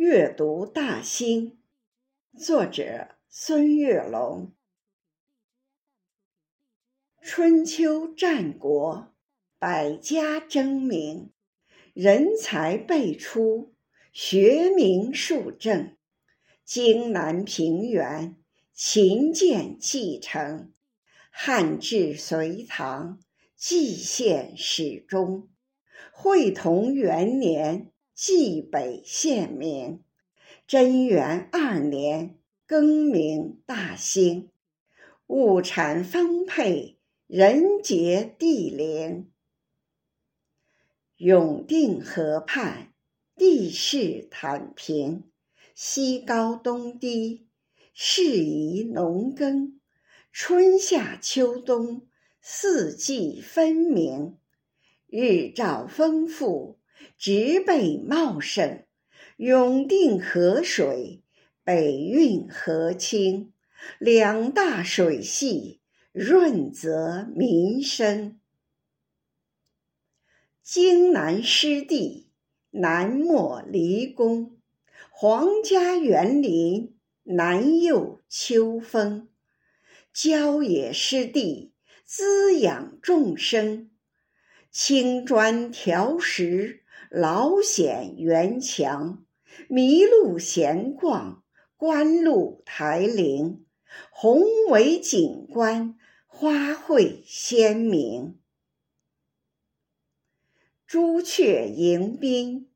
阅读大兴，作者孙月龙。春秋战国，百家争鸣，人才辈出，学名树正。荆南平原，秦建继承，汉至隋唐，蓟县始终。会同元年。蓟北县名，贞元二年更名大兴，物产丰沛，人杰地灵。永定河畔，地势坦平，西高东低，适宜农耕。春夏秋冬，四季分明，日照丰富。植被茂盛，永定河水北运河清，两大水系润泽民生。荆南湿地，南没离宫，皇家园林，南佑秋风。郊野湿地，滋养众生，青砖条石。老险原墙，麋鹿闲逛，观鹿台陵，宏伟景观，花卉鲜明。朱雀迎宾，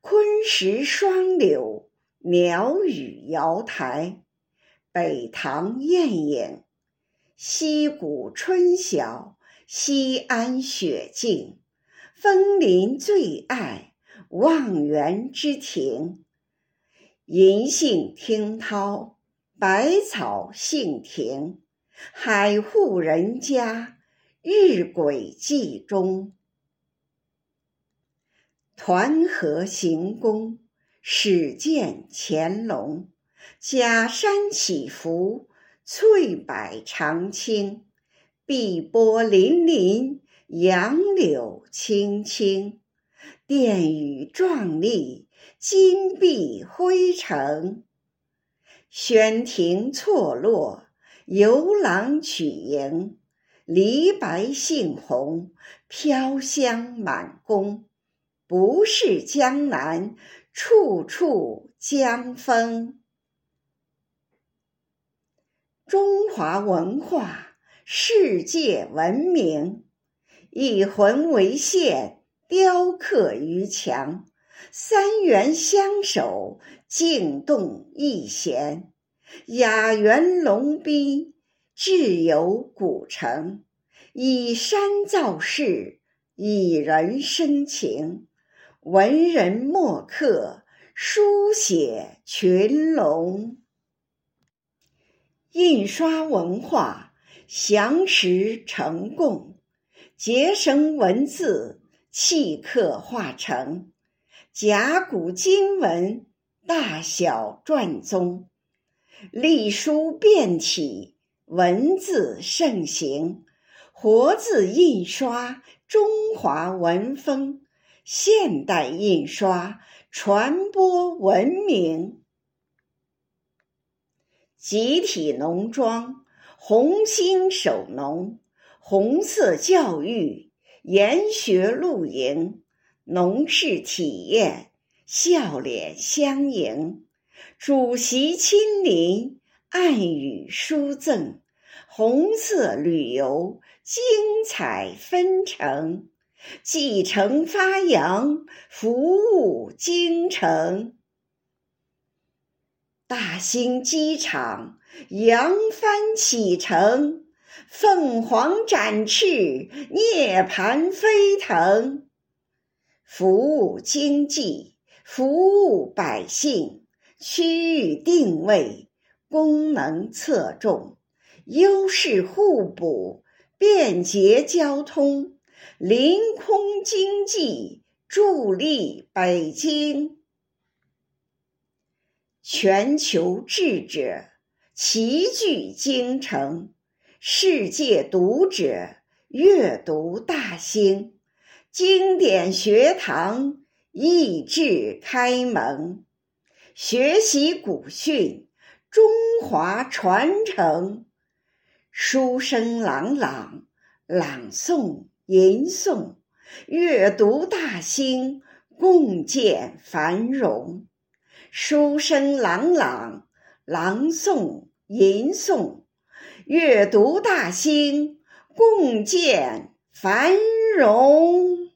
昆石双柳，鸟语瑶台，北塘艳影，溪谷春晓，西安雪静。枫林最爱望园之庭，银杏听涛，百草杏庭，海户人家，日晷记中。团河行宫，始见乾隆。假山起伏，翠柏长青，碧波粼粼。杨柳青青，殿宇壮丽，金碧辉城。轩庭错落，游廊曲营，梨白杏红，飘香满宫。不是江南，处处江风。中华文化，世界闻名。以魂为线，雕刻于墙；三元相守，静动一弦。雅园龙宾，志游古城。以山造势，以人生情。文人墨客，书写群龙。印刷文化，详实成贡。结绳文字，契刻化成甲骨金文，大小篆宗，隶书变体，文字盛行，活字印刷，中华文风，现代印刷，传播文明。集体农庄，红星守农。红色教育，研学露营，农事体验，笑脸相迎。主席亲临，暗语书赠。红色旅游，精彩纷呈。继承发扬，服务京城。大兴机场，扬帆启程。凤凰展翅，涅槃飞腾。服务经济，服务百姓，区域定位，功能侧重，优势互补，便捷交通，临空经济，助力北京。全球智者齐聚京城。世界读者阅读大兴，经典学堂益智开蒙，学习古训，中华传承。书声朗朗，朗诵吟诵，阅读大兴，共建繁荣。书声朗朗，朗诵吟诵，阅读大兴，共建繁荣。